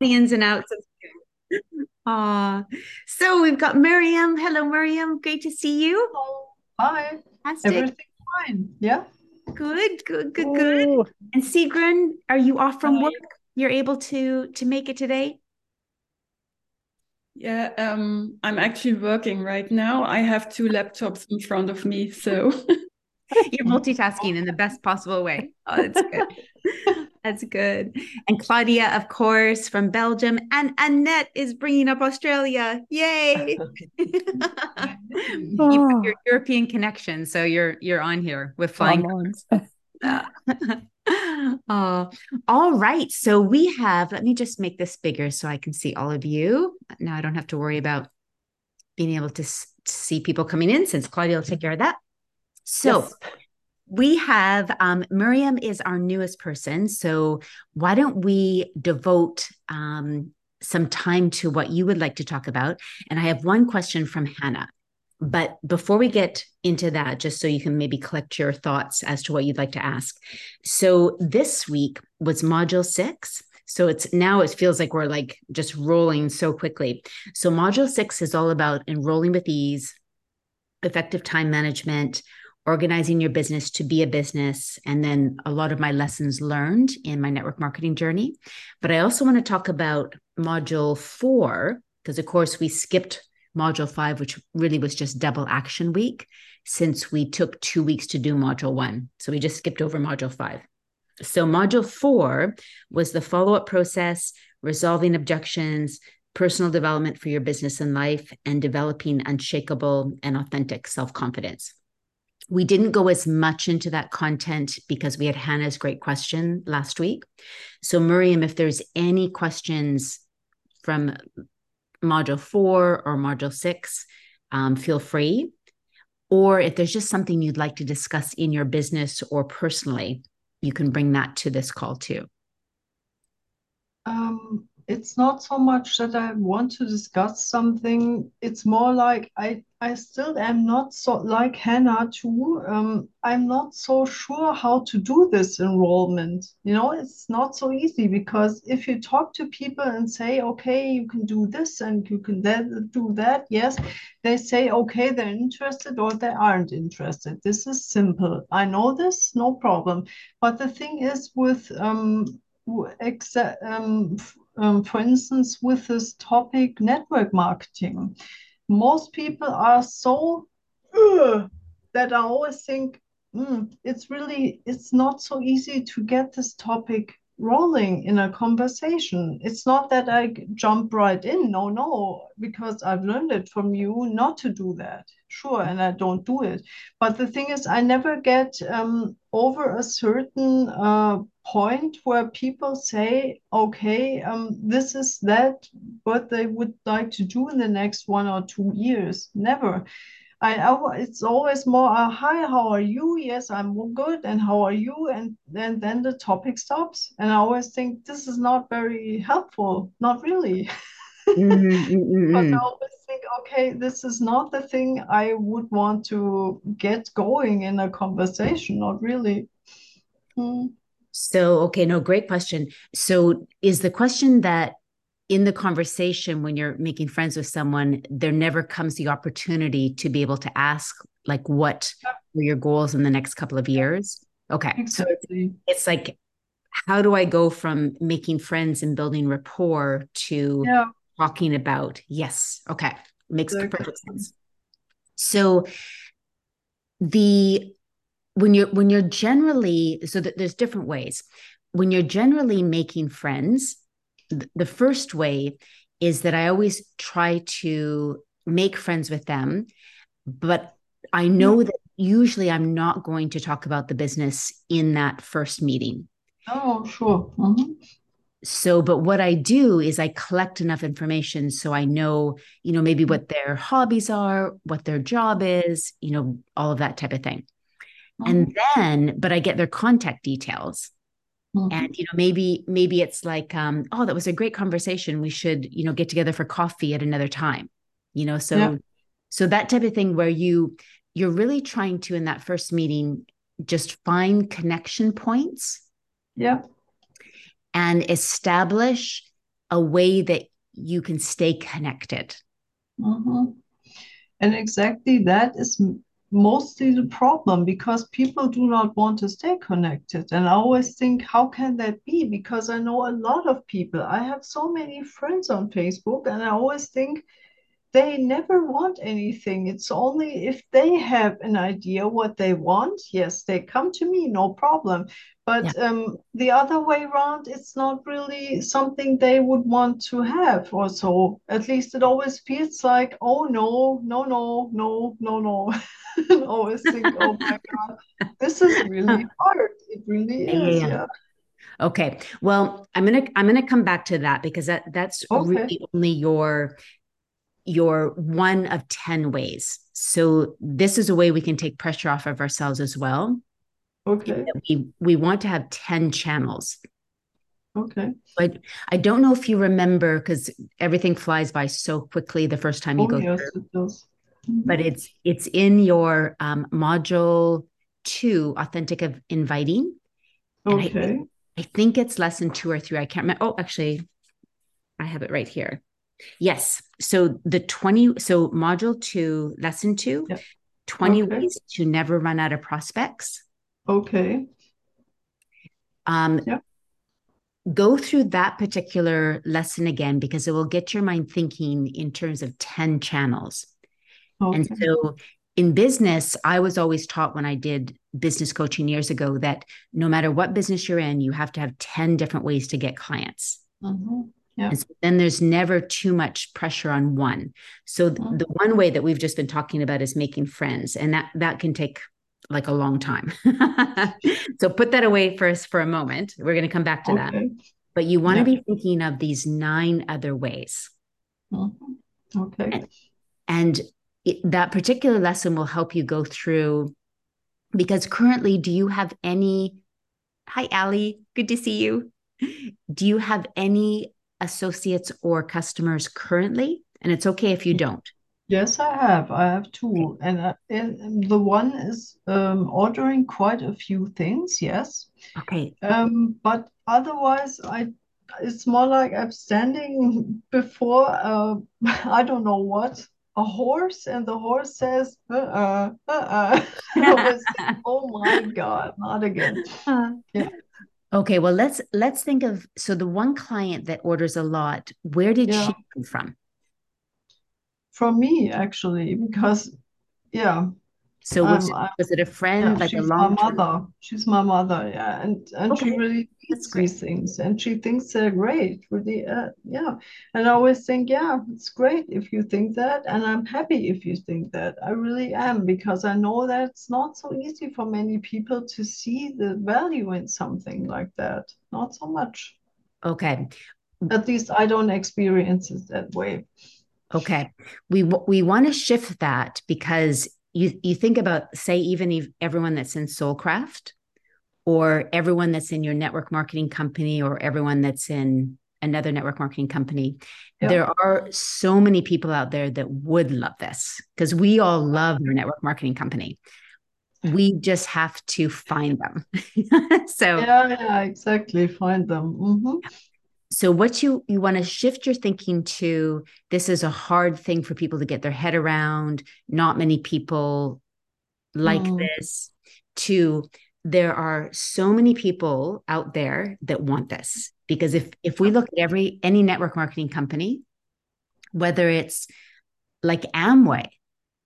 the ins and outs of Ah, so we've got Miriam. Hello, Miriam. Great to see you. Hi. Fantastic. Everything fine? Yeah. Good, good, good, good. And Sigrun, are you off from work? You're able to to make it today? Yeah, um, I'm actually working right now. I have two laptops in front of me, so You're multitasking in the best possible way. Oh, that's good. That's good. And Claudia, of course, from Belgium, and Annette is bringing up Australia. Yay! you have ah. your European connection, so you're you're on here with flying. Hormones. oh, all right. So we have, let me just make this bigger so I can see all of you. Now I don't have to worry about being able to s- see people coming in since Claudia will take care of that. So Yes. We have um, Miriam is our newest person. So why don't we devote um, some time to what you would like to talk about? And I have one question from Hannah. But before we get into that, just so you can maybe collect your thoughts as to what you'd like to ask. So this week was module six. So it's now it feels like we're like just rolling so quickly. So module six is all about enrolling with ease, effective time management, organizing your business to be a business, and then a lot of my lessons learned in my network marketing journey. But I also want to talk about module four, because of course we skipped module five, which really was just double action week, since we took two weeks to do module one. So we just skipped over module five. So module four was the follow up process, resolving objections, personal development for your business and life, and developing unshakable and authentic self confidence. We didn't go as much into that content because we had Hannah's great question last week. So, Miriam, if there's any questions from module four or module six, um, feel free. Or if there's just something you'd like to discuss in your business or personally, you can bring that to this call too. Um, it's not so much that I want to discuss something. It's more like I I still am not so like Hannah too. Um, I'm not so sure how to do this enrollment. You know, it's not so easy because if you talk to people and say, okay, you can do this and you can then do that, yes, they say, okay, they're interested or they aren't interested. This is simple. I know this, no problem. But the thing is with um, um, um, for instance, with this topic, network marketing, most people are so "Ugh," that I always think "Mm, it's really it's not so easy to get this topic rolling in a conversation. It's not that I jump right in, no, no, because I've learned it from you not to do that. Sure, and I don't do it. But the thing is, I never get um, over a certain uh, point where people say, okay, um, this is that what they would like to do in the next one or two years. Never. I, I it's always more, uh, hi, how are you? Yes, I'm good. And how are you? And then then the topic stops. And I always think this is not very helpful. Not really. Mm, mm, mm, Because I mm. always think, okay, this is not the thing I would want to get going in a conversation. Not really. Hmm. So, okay, no, great question. So, is the question that in the conversation when you're making friends with someone, there never comes the opportunity to be able to ask, like, what are your goals in the next couple of years? Okay. So, it's like, how do I go from making friends and building rapport to Yeah, talking about, yes, okay, makes perfect sense. So, the when you're when you're generally so that there's different ways. When you're generally making friends th- the first way is that i always try to make friends with them but i know that usually i'm not going to talk about the business in that first meeting. Oh, sure. Mhm. so but what i do is i collect enough information so i know you know maybe what their hobbies are what their job is you know all of that type of thing and then but i get their contact details Mhm. and you know maybe maybe it's like um oh that was a great conversation we should you know get together for coffee at another time you know so Yeah. so that type of thing where you you're really trying to in that first meeting just find connection points Yeah. and establish a way that you can stay connected. Mm-hmm. And exactly that is mostly the problem because people do not want to stay connected. And I always think, how can that be? Because I know a lot of people. I have so many friends on Facebook, and I always think, they never want anything. It's only if they have an idea what they want, yes, they come to me, no problem. But yeah. um, the other way around, it's not really something they would want to have, or so. At least it always feels like, oh no, no, no, no, no, no. and always think, oh my God, this is really hard. It really is. Yeah. yeah. Okay. Well, I'm gonna I'm gonna come back to that because that that's okay. really only your your one of 10 ways. So this is a way we can take pressure off of ourselves as well. Okay. We we want to have 10 channels. Okay. But I don't know if you remember because everything flies by so quickly the first time you oh, go yes, through. It does. Mm-hmm. But it's it's in your um, module two, authentic of inviting. Okay. I, I think it's lesson two or three. I can't remember. Oh, actually, I have it right here. Yes. So the 20, so module two, lesson two, yep. 20 okay. ways to never run out of prospects. Okay. Um, yep. Go through that particular lesson again because it will get your mind thinking in terms of 10 channels. Okay. And so in business, I was always taught when I did business coaching years ago that no matter what business you're in, you have to have 10 different ways to get clients. Mm-hmm. Yeah. And so then there's never too much pressure on one. So mm-hmm. the one way that we've just been talking about is making friends, and that that can take like a long time. so put that away first for a moment. We're going to come back to okay. that. But you want to yeah. be thinking of these nine other ways. Mm-hmm. Okay. And, and it, that particular lesson will help you go through because currently, do you have any? Hi, Allie. Good to see you. Do you have any associates or customers currently? And it's okay if you don't. Yes, I have. I have two, and, uh, and, the one is um, ordering quite a few things. Yes. Okay. Um, but otherwise, I it's more like I'm standing before uh, I don't know what a horse, and the horse says, "Uh, uh, uh." uh. oh my God, not again. Uh. Yeah. Okay, well let's let's think of so the one client that orders a lot, where did yeah. she come from? From me actually, because yeah, so was, um, it, was it a friend, yeah, like a long? My mother. She's my mother, yeah, and and okay. she really needs these things, and she thinks they're great. Really, uh, yeah. And I always think, yeah, it's great if you think that, and I'm happy if you think that. I really am because I know that it's not so easy for many people to see the value in something like that. Not so much. Okay. At least I don't experience it that way. Okay. We we want to shift that because you you think about say even if everyone that's in soulcraft or everyone that's in your network marketing company or everyone that's in another network marketing company there are so many people out there that would love this because we all love our network marketing company. We just have to find them. So yeah yeah exactly. Find them. Mm-hmm so what you you want to shift your thinking to this is a hard thing for people to get their head around. Not many people like mm. this. To there are so many people out there that want this. Because if if we look at every any network marketing company whether it's like Amway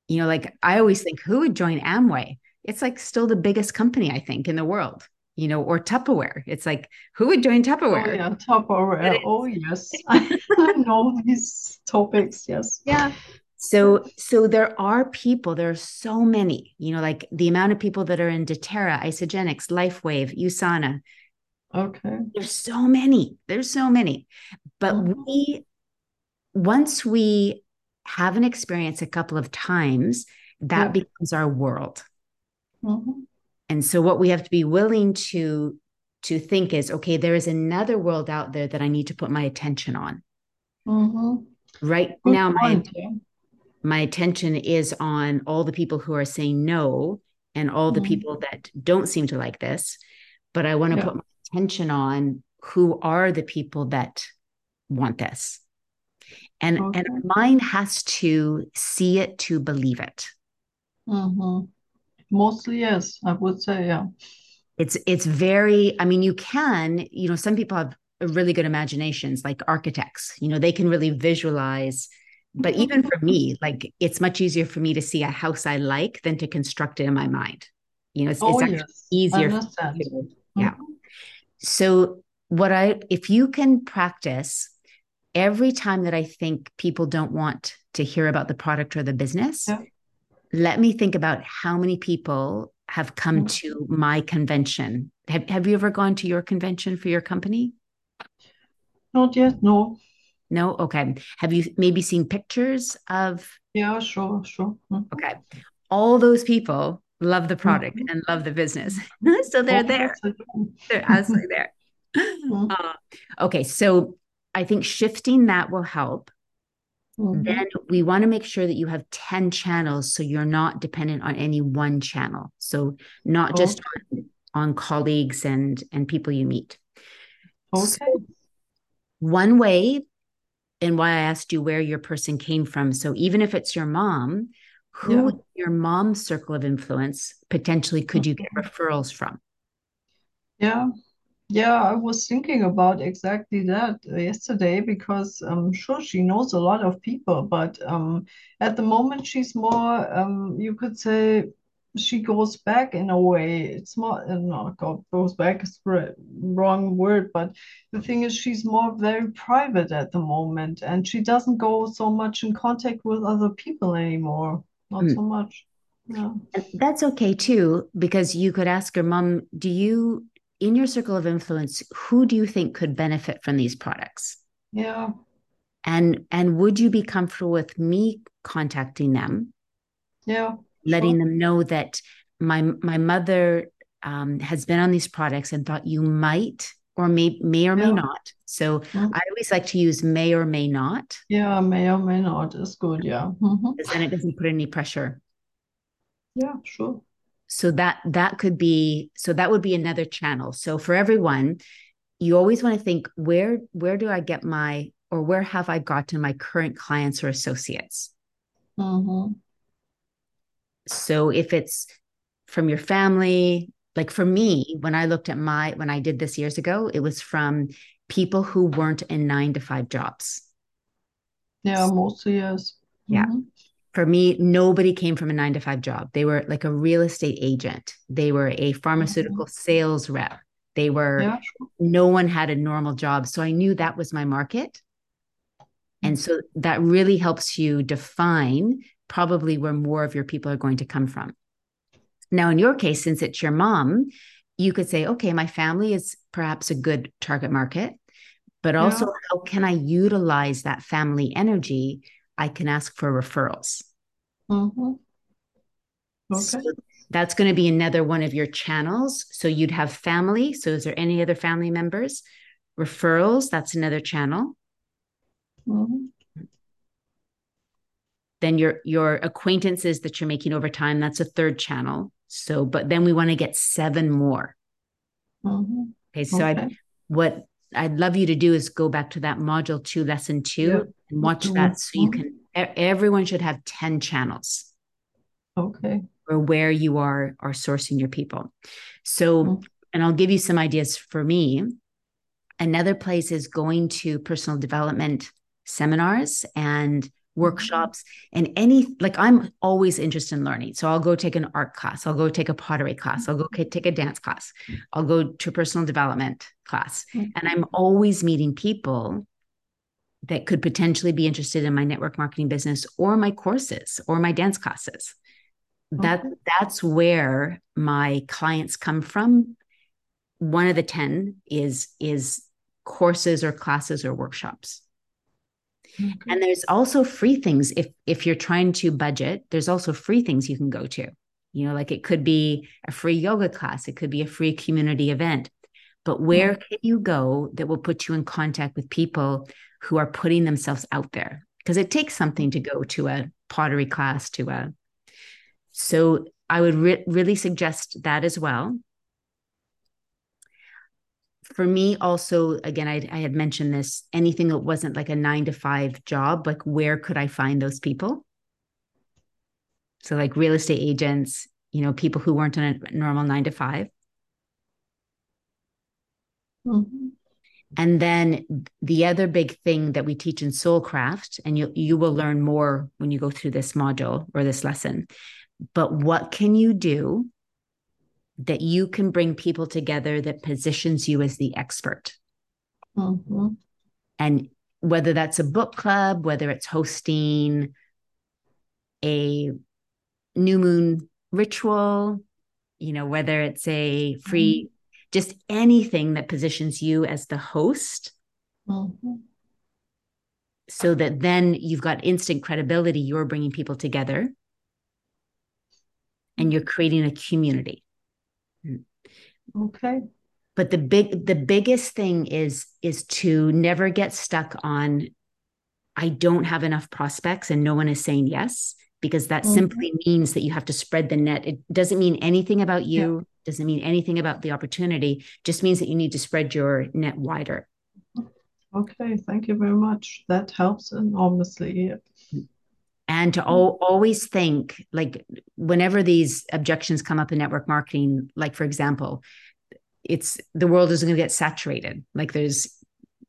you know like I always think who would join Amway? It's like still the biggest company I think in the world you know, or Tupperware. It's like, who would join Tupperware? Oh, yeah, Tupperware. Oh, yes. I know these topics. Yes. Yeah. So, so there are people, there are so many, you know, like the amount of people that are in doTERRA, Isagenix, LifeWave, USANA. Okay. There's so many. There's so many. But mm-hmm. we, once we have an experience a couple of times, that yeah. becomes our world. Mm-hmm. And so what we have to be willing to to think is okay there is another world out there that i need to put my attention on mm-hmm. right Good now my my attention is on all the people who are saying no and all the mm-hmm. people that don't seem to like this but i want to yeah. put my attention on who are the people that want this. And, Okay. and our mind has to see it to believe it. Mm-hmm. Mostly, yes, I would say, yeah. It's it's very, I mean, you can, you know, some people have really good imaginations, like architects, you know, they can really visualize. But even for me, like it's much easier for me to see a house I like than to construct it in my mind. You know, it's, Oh, it's actually yes, easier me mm-hmm. yeah. So what I if you can practice every time that I think people don't want to hear about the product or the business, Yeah. Let me think about how many people have come Mhm. to my convention. Have have you ever gone to your convention for your company? Not yet, no. No? Okay. Have you maybe seen pictures of Yeah, sure, sure. Mhm. okay. All those people love the product Mhm. and love the business. so they're Oh, there. They're absolutely there. Mhm. Uh, okay, so I think shifting that will help. Mhm. Then we want to make sure that you have 10 channels so you're not dependent on any one channel. So not just on, on colleagues and and people you meet. Okay. One way and why I asked you where your person came from. So even if it's your mom, who Yeah. your mom's circle of influence potentially could you get Mm-hmm. referrals from? Yeah, yeah, I was thinking about exactly that uh, yesterday because I'm sure she knows a lot of people, but um, at the moment she's more, um, you could say, she goes back in a way. It's more, uh, not go, goes back is the wrong word, but the thing is she's more very private at the moment, and she doesn't go so much in contact with other people anymore. Not Mm. so much. Yeah. And that's okay too, because you could ask your mom, do you, in your circle of influence, who do you think could benefit from these products? Yeah. And and would you be comfortable with me contacting them, Yeah. letting Sure. them know that my my mother um, has been on these products and thought you might or may may or may Yeah. not. So Mm. I always like to use may or may not, Yeah, may or may not is good. Yeah. Mhm. because then it doesn't put any pressure. Yeah, sure. So that that could be so that would be another channel. So for everyone you always want to think where where do i get my or where have i gotten my current clients or associates? Hmm so if it's from your family like for me when i looked at my when i did this years ago it was from people who weren't in 9 to 5 jobs. Yeah, mostly yes. Yeah. For me, nobody came from a nine to five job. They were like a real estate agent. They were a mm-hmm. pharmaceutical sales rep. They were, Yeah, no one had a normal job. So I knew that was my market. Mm-hmm. And so that really helps you define probably where more of your people are going to come from. Now, in your case, since it's your mom, you could say, okay, my family is perhaps a good target market, but also how can I utilize that family energy? I can ask for referrals. Mhm. So Okay. that's going to be another one of your channels. So you'd have family. So is there any other family members? Referrals, that's another channel. Mhm. Then your your acquaintances that you're making over time, that's a third channel. So, but then we want to get seven more. Mhm. Okay. So I what I'd love you to do is go back to that module two, lesson two, and watch Mhm. that so you can everyone should have 10 channels. Okay. or where you are are sourcing your people. So, Mm. and I'll give you some ideas for me. Another place is going to personal development seminars and workshops and any like I'm always interested in learning. So I'll go take an art class, I'll go take a pottery class, I'll go ca- take a dance class, I'll go to a personal development class. Mhm. And I'm always meeting people that could potentially be interested in my network marketing business or my courses or my dance classes. That that's where my clients come from. One of the 10 is is courses or classes or workshops Okay. and there's also free things if if you're trying to budget there's also free things you can go to you know like it could be a free yoga class it could be a free community event but where can you go that will put you in contact with people who are putting themselves out there because it takes something to go to a pottery class to a so I would re- really suggest that as well. For me also again I, I had mentioned this anything that wasn't like a nine to five job like where could i find those people so like real estate agents you know people who weren't on a normal nine to 5 Mhm. and then the other big thing that we teach in soulcraft and you you will learn more when you go through this module or this lesson but what can you do that you can bring people together that positions you as the expert. Mhm. and whether that's a book club whether it's hosting a new moon ritual you know whether it's a free just anything that positions you as the host. Mhm. so that then you've got instant credibility. You're bringing people together. And you're creating a community Okay. but the big the biggest thing is is to never get stuck on i don't have enough prospects and no one is saying yes because that Mhm. simply means that you have to spread the net it doesn't mean anything about you doesn't mean anything about the opportunity just means that you need to spread your net wider Okay. Thank you very much. That helps enormously. And to mm. al- always think like whenever these objections come up in network marketing like for example it's the world is going to get saturated. Like there's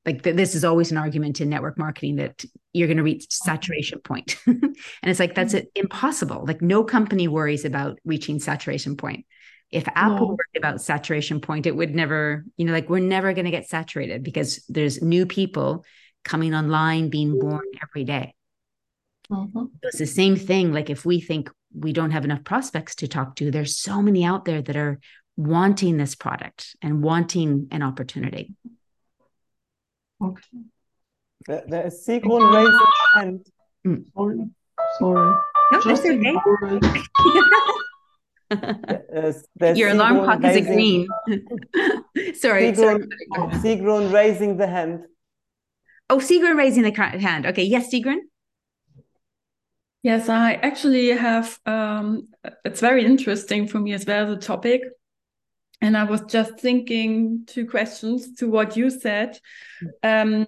like th- this is always an argument in network marketing that you're going to reach oh. saturation point. And it's like that's mm. it, impossible. Like no company worries about reaching saturation point. If apple No. worried about saturation point it would never you know like we're never going to get saturated because there's new people coming online being mm. born every day Mhm. it's the same thing. Like if we think we don't have enough prospects to talk to, there's so many out there that are wanting this product and wanting an opportunity. Okay. There, there is Sigrun raising her hand. Sorry. Sorry. No, Just okay. ignore. Uh, Your alarm clock is a raising- green. sorry, sorry. Sigrun, Sigrun raising the hand. Oh, Sigrun raising the hand. Okay, yes, Sigrun. Yes, I actually have, um, it's very interesting for me as well, the topic. And I was just thinking two questions to what you said. Um,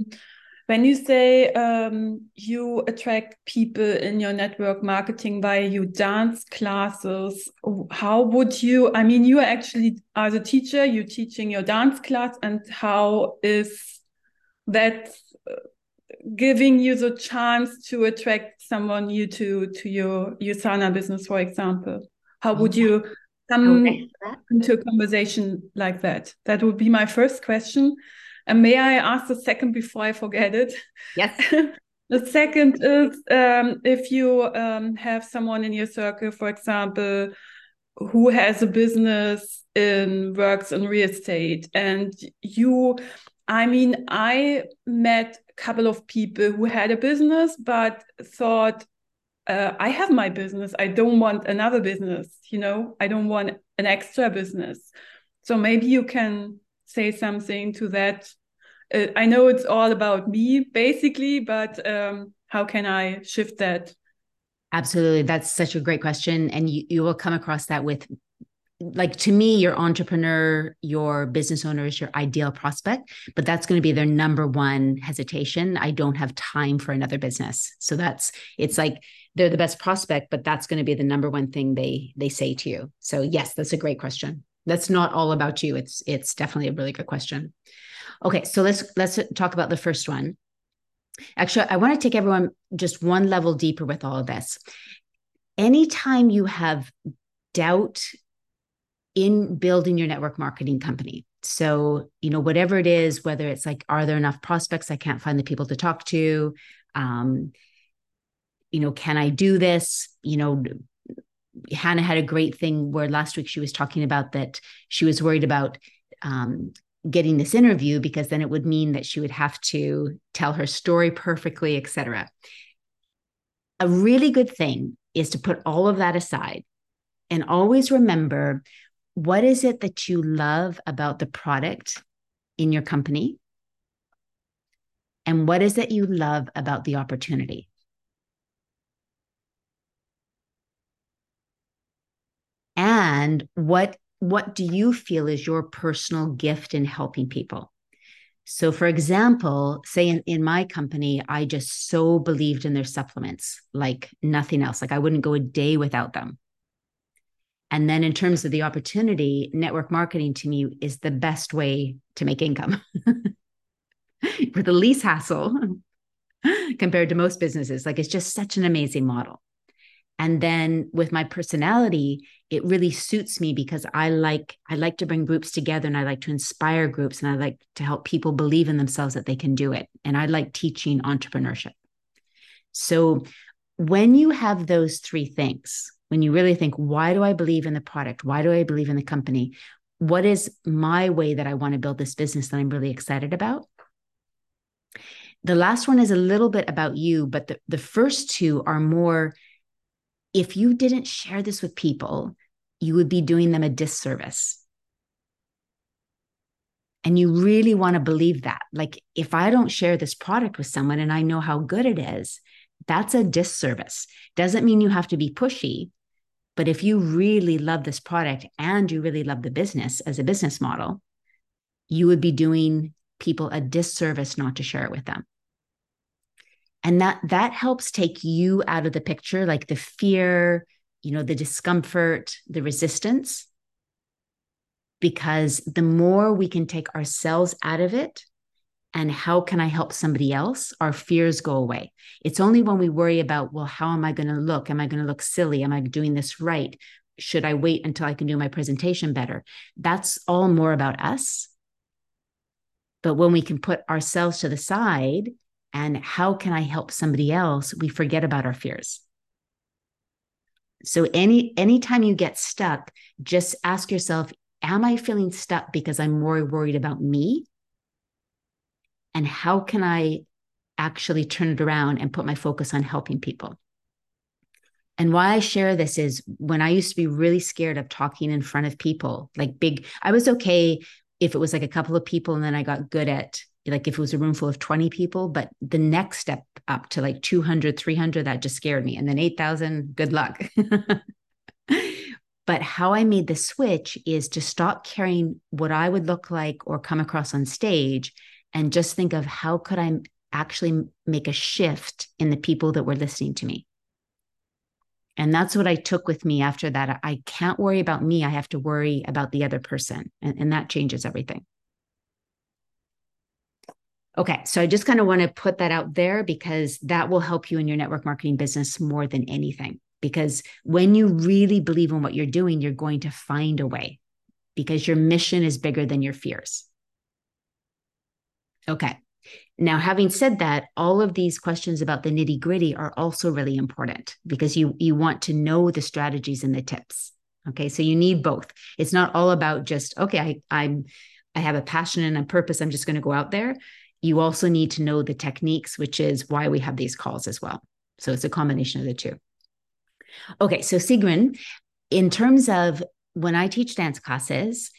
when you say um, you attract people in your network marketing via your dance classes, how would you? I mean, you actually are the teacher, you're teaching your dance class, and how is that uh, giving you the chance to attract someone new to to your your sauna business, for example? How would you come into a conversation like that? That would be my first question. And may I ask the second before I forget it? Yes. the second is um, if you um, have someone in your circle, for example, who has a business in works in real estate, and you, I mean, I met a couple of people who had a business but thought uh, I have my business. I don't want another business. You know, I don't want an extra business. So maybe you can say something to that. Uh, I know it's all about me, basically, but um, how can I shift that? Absolutely. That's such a great question. And you, you will come across that with, like, to me, your entrepreneur, your business owner is your ideal prospect, but that's going to be their number one hesitation. I don't have time for another business. So that's, it's like they're the best prospect, but that's going to be the number one thing they, they say to you. So yes, that's a great question. That's not all about you. It's, it's definitely a really good question. Okay. So let's, let's talk about the first one. Actually, I want to take everyone just one level deeper with all of this. Anytime you have doubt in building your network marketing company, so, you know, whatever it is, whether it's like, are there enough prospects? I can't find the people to talk to. Um, you know, can I do this? You know, Hannah had a great thing where last week she was talking about that she was worried about um, getting this interview because then it would mean that she would have to tell her story perfectly, etc. A really good thing is to put all of that aside and always remember what is it that you love about the product in your company and what is it you love about the opportunity and what what do you feel is your personal gift in helping people? So, for example, say in, in my company, I just so believed in their supplements like nothing else. Like I wouldn't go a day without them. And then, in terms of the opportunity, network marketing to me is the best way to make income for the least hassle compared to most businesses. Like it's just such an amazing model. And then with my personality, it really suits me because I like I like to bring groups together and I like to inspire groups and I like to help people believe in themselves that they can do it. And I like teaching entrepreneurship. So when you have those three things, when you really think, why do I believe in the product? Why do I believe in the company? What is my way that I want to build this business that I'm really excited about? The last one is a little bit about you, but the, the first two are more if you didn't share this with people, you would be doing them a disservice. And you really want to believe that. Like, if I don't share this product with someone and I know how good it is, that's a disservice. Doesn't mean you have to be pushy, but if you really love this product and you really love the business as a business model, you would be doing people a disservice not to share it with them. And that that helps take you out of the picture like the fear you know the discomfort the resistance because the more we can take ourselves out of it and how can i help somebody else? Our fears go away. It's only when we worry about well how am i going to look? Am i going to look silly? Am i doing this right? Should i wait until i can do my presentation better? That's all more about us. But when we can put ourselves to the side and how can I help somebody else, we forget about our fears. So any anytime you get stuck, just ask yourself, am I feeling stuck because I'm more worried about me? And how can I actually turn it around and put my focus on helping people? And why I share this is when I used to be really scared of talking in front of people, like big, I was okay if it was like a couple of people and then I got good at like if it was a room full of 20 people but the next step up to like 200 300 that just scared me and then 8000 good luck but how i made the switch is to stop caring what i would look like or come across on stage and just think of how could i actually make a shift in the people that were listening to me and that's what I took with me after that. I can't worry about me. I have to worry about the other person. And, and that changes everything. Okay, so I just kind of want to put that out there because that will help you in your network marketing business more than anything. Because when you really believe in what you're doing, you're going to find a way because your mission is bigger than your fears. Okay. Now, having said that, all of these questions about the nitty gritty are also really important because you you want to know the strategies and the tips. Okay, so you need both. It's not all about just okay, I, I'm I have a passion and a purpose. I'm just going to go out there you also need to know the techniques, which is why we have these calls as well. So it's a combination of the two. Okay, so Sigrun, in terms of when I teach dance classes,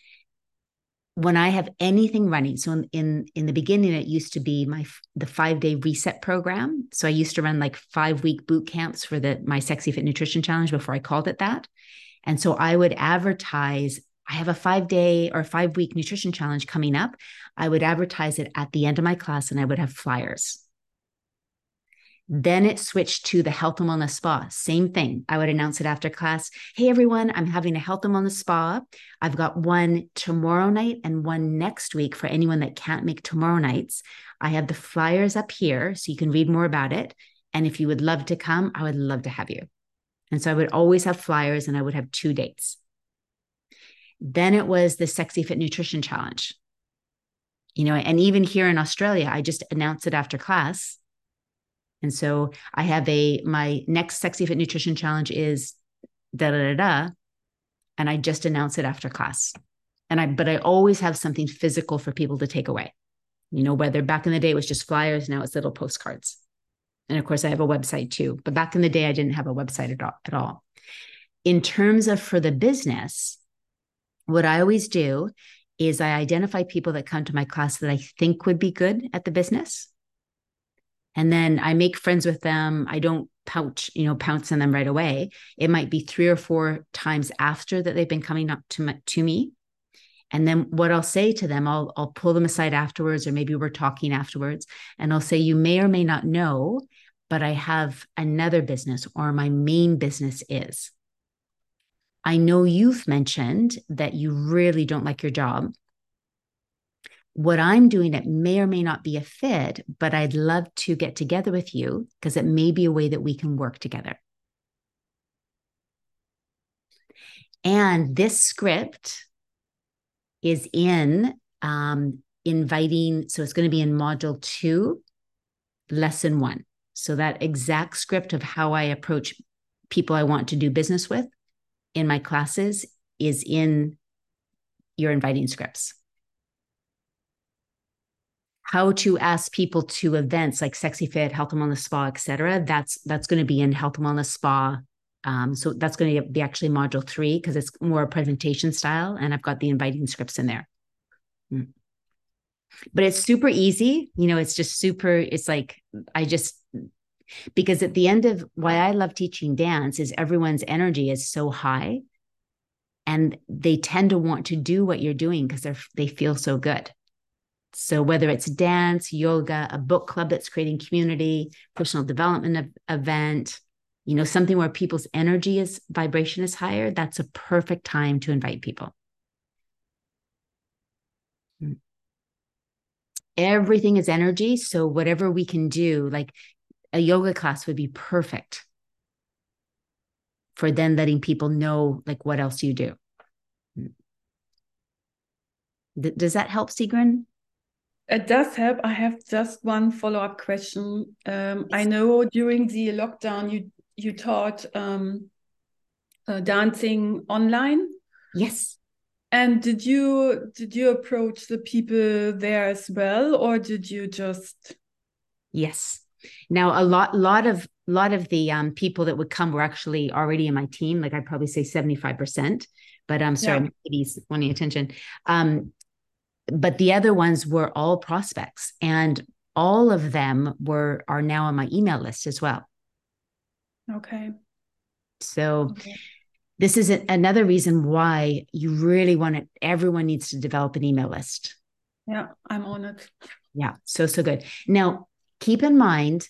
when I have anything running, so in, in in the beginning, it used to be my the five day reset program. So I used to run like five week boot camps for the my sexy fit nutrition challenge before I called it that. And so I would advertise I have a five day or five week nutrition challenge coming up. I would advertise it at the end of my class and I would have flyers. Then it switched to the health and wellness spa. Same thing. I would announce it after class. Hey, everyone, I'm having a health and wellness spa. I've got one tomorrow night and one next week for anyone that can't make tomorrow nights. I have the flyers up here so you can read more about it. And if you would love to come, I would love to have you. And so I would always have flyers and I would have two dates. Then it was the Sexy Fit Nutrition Challenge. You know, and even here in Australia, I just announced it after class. And so I have a my next Sexy Fit Nutrition Challenge is da da da da. And I just announce it after class. And I but I always have something physical for people to take away. You know, whether back in the day it was just flyers, now it's little postcards. And of course, I have a website too. But back in the day, I didn't have a website at all. At all. In terms of for the business, what I always do is I identify people that come to my class that I think would be good at the business. And then I make friends with them. I don't pouch, you know, pounce on them right away. It might be three or four times after that they've been coming up to, my, to me. And then what I'll say to them, I'll, I'll pull them aside afterwards, or maybe we're talking afterwards, and I'll say, You may or may not know, but I have another business, or my main business is. I know you've mentioned that you really don't like your job what I'm doing, it may or may not be a fit, but I'd love to get together with you because it may be a way that we can work together. And this script is in um, inviting, so it's going to be in module two, lesson one. So that exact script of how I approach people I want to do business with in my classes is in your inviting scripts how to ask people to events like sexy fit health and wellness spa etc that's that's going to be in health and wellness spa. Um, so that's going to be actually module three because it's more presentation style and i've got the inviting scripts in there. Mm. but it's super easy you know it's just super it's like i just because at the end of why i love teaching dance is everyone's energy is so high and they tend to want to do what you're doing because they're they feel so good so, whether it's dance, yoga, a book club that's creating community, personal development event, you know, something where people's energy is vibration is higher, that's a perfect time to invite people. Everything is energy. So, whatever we can do, like a yoga class would be perfect for then letting people know, like, what else you do. Hmm. Does that help, Sigrun? It does help. I have just one follow up question. Um, I know during the lockdown you you taught um, uh, dancing online. Yes. And did you did you approach the people there as well, or did you just? Yes. Now a lot lot of lot of the um, people that would come were actually already in my team. Like I'd probably say seventy five percent. But I'm um, sorry, yeah. ladies wanting attention. Um, but the other ones were all prospects and all of them were are now on my email list as well. Okay. So okay. this is a, another reason why you really want it everyone needs to develop an email list. Yeah i'm on it. Yeah so so good. Now keep in mind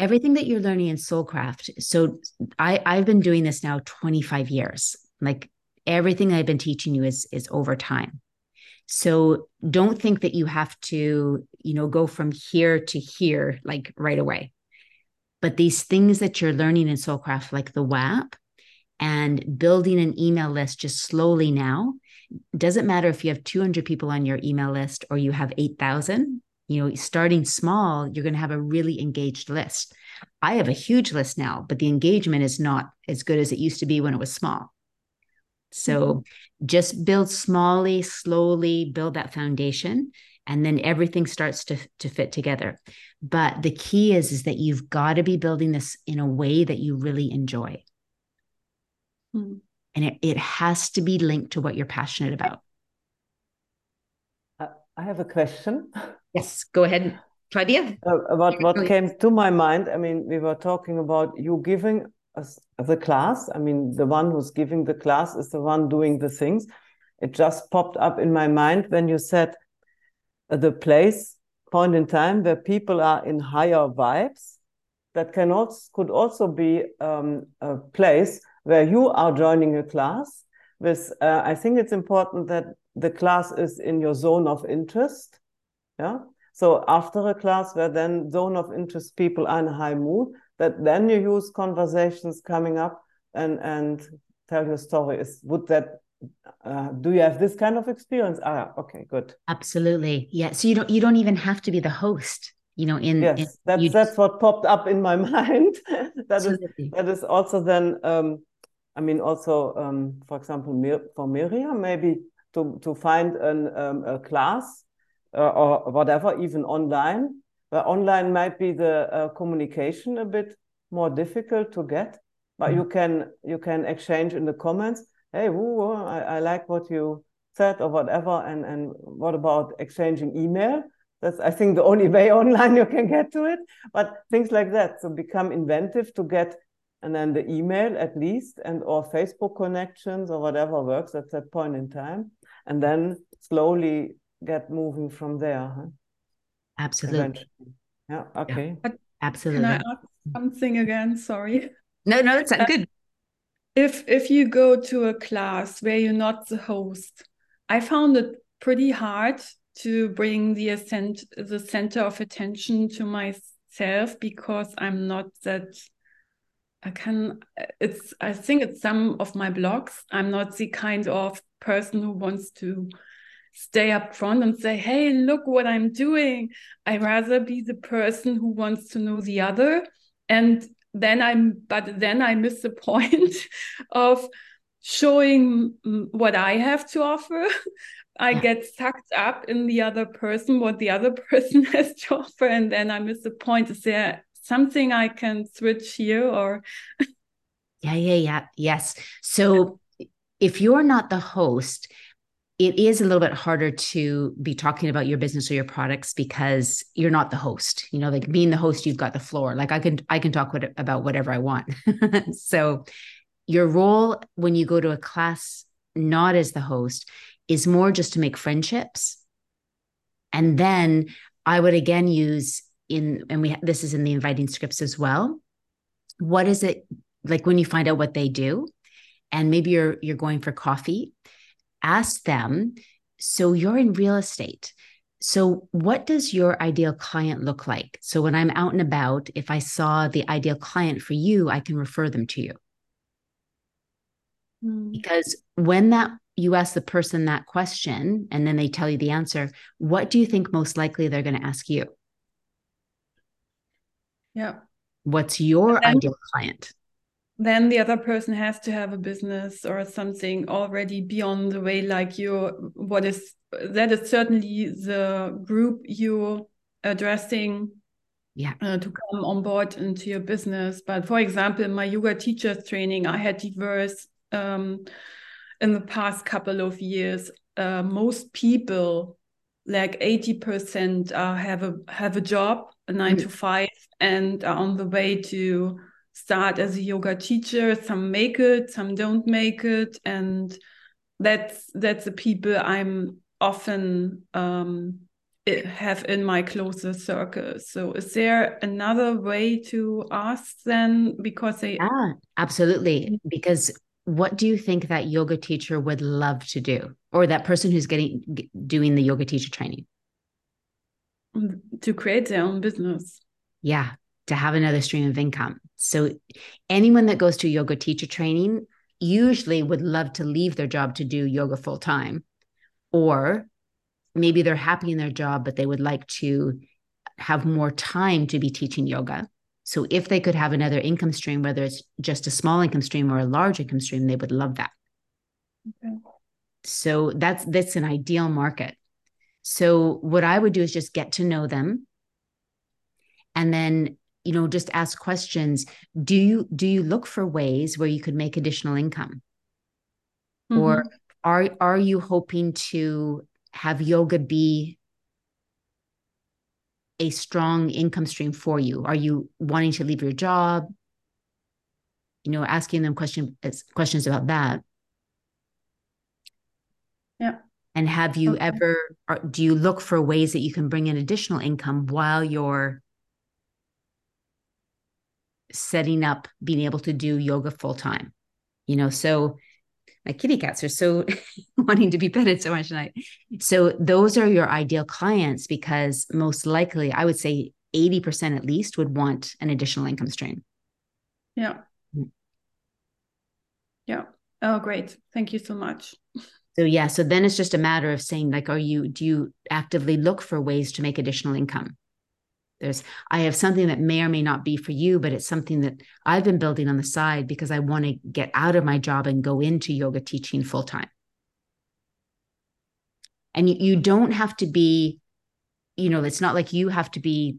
everything that you're learning in soulcraft so i i've been doing this now 25 years. Like everything i've been teaching you is is over time so don't think that you have to, you know, go from here to here like right away. But these things that you're learning in Soulcraft, like the WAP and building an email list just slowly now, doesn't matter if you have 200 people on your email list or you have 8,000. You know, starting small, you're going to have a really engaged list. I have a huge list now, but the engagement is not as good as it used to be when it was small. So mm-hmm. just build smallly, slowly build that foundation and then everything starts to, to fit together. But the key is, is that you've got to be building this in a way that you really enjoy. Mm. And it, it has to be linked to what you're passionate about. Uh, I have a question. Yes, go ahead, Claudia. Uh, about what came to my mind. I mean, we were talking about you giving as the class. I mean, the one who's giving the class is the one doing the things. It just popped up in my mind when you said uh, the place, point in time where people are in higher vibes. That can also could also be um, a place where you are joining a class. With, uh, I think it's important that the class is in your zone of interest. Yeah. So after a class where then zone of interest people are in high mood, that then you use conversations coming up and and tell your story. Is would that uh, do you have this kind of experience? Ah okay good. Absolutely. Yeah so you don't you don't even have to be the host you know in yes in, that's that's just... what popped up in my mind. That is that is also then um i mean also um for example for miriam maybe to to find an um, a class uh, or whatever even online where online might be the uh, communication a bit more difficult to get, but mm. you can you can exchange in the comments. Hey, woo, I, I like what you said or whatever. And and what about exchanging email? That's, I think, the only way online you can get to it. But things like that. So become inventive to get, and then the email at least, and or Facebook connections or whatever works at that point in time, and then slowly get moving from there. Huh? Absolutely. Eventually. Yeah. Okay. Yeah. Absolutely. Can I ask something again? Sorry. No, no, it's uh, good. If if you go to a class where you're not the host, I found it pretty hard to bring the ascent the center of attention to myself because I'm not that I can it's I think it's some of my blocks. I'm not the kind of person who wants to stay up front and say, hey, look what I'm doing. I rather be the person who wants to know the other. And then I'm, but then I miss the point of showing what I have to offer. I get sucked up in the other person, what the other person has to offer, and then I miss the point. Is there something I can switch here or? yeah, yeah, yeah. Yes. So if you're not the host, it is a little bit harder to be talking about your business or your products because you're not the host you know like being the host you've got the floor. Like i can i can talk what, about whatever i want. So your role when you go to a class not as the host is more just to make friendships. And then i would again use in and we this is in the inviting scripts as well. What is it like when you find out what they do and maybe you're you're going for coffee ask them so you're in real estate. So what does your ideal client look like? So when i'm out and about if i saw the ideal client for you i can refer them to you. Mm. because when that you ask the person that question and then they tell you the answer what do you think most likely they're going to ask you? Yeah what's your then, ideal client then the other person has to have a business or something already beyond the way like you what is that is certainly the group you're addressing yeah uh, to come on board into your business but for example in my yoga teachers training i had diverse um, in the past couple of years uh, most people like 80% uh, have a have a job a 9 mm -hmm. to 5 and are on the way to start as a yoga teacher. Some make it some don't make it. And that's that's the people i'm often um, have in my closer circle. So is there another way to ask then? Because they yeah absolutely. Mm-hmm. because what do you think that yoga teacher would love to do? Or that person who's getting doing the yoga teacher training? To create their own business. Yeah to have another stream of income. So, anyone that goes to yoga teacher training usually would love to leave their job to do yoga full time, or maybe they're happy in their job, but they would like to have more time to be teaching yoga. So, if they could have another income stream, whether it's just a small income stream or a large income stream, they would love that. Okay. So that's that's an ideal market. So what I would do is just get to know them and then you know just ask questions. Do you do you look for ways where you could make additional income? Mm-hmm. or are are you hoping to have yoga be a strong income stream for you? Are you wanting to leave your job? You know asking them question questions about that. Yeah. And have you okay. ever do you look for ways that you can bring in additional income while you're setting up being able to do yoga full time you know? So my kitty cats are so wanting to be petted so much tonight. So those are your ideal clients because most likely i would say 80% at least would want an additional income stream. Yeah. Mm. yeah. Oh great. Thank you so much. So yeah. So then it's just a matter of saying like are you do you actively look for ways to make additional income there's i have something that may or may not be for you but it's something that i've been building on the side because i want to get out of my job and go into yoga teaching full time and you, you don't have to be you know it's not like you have to be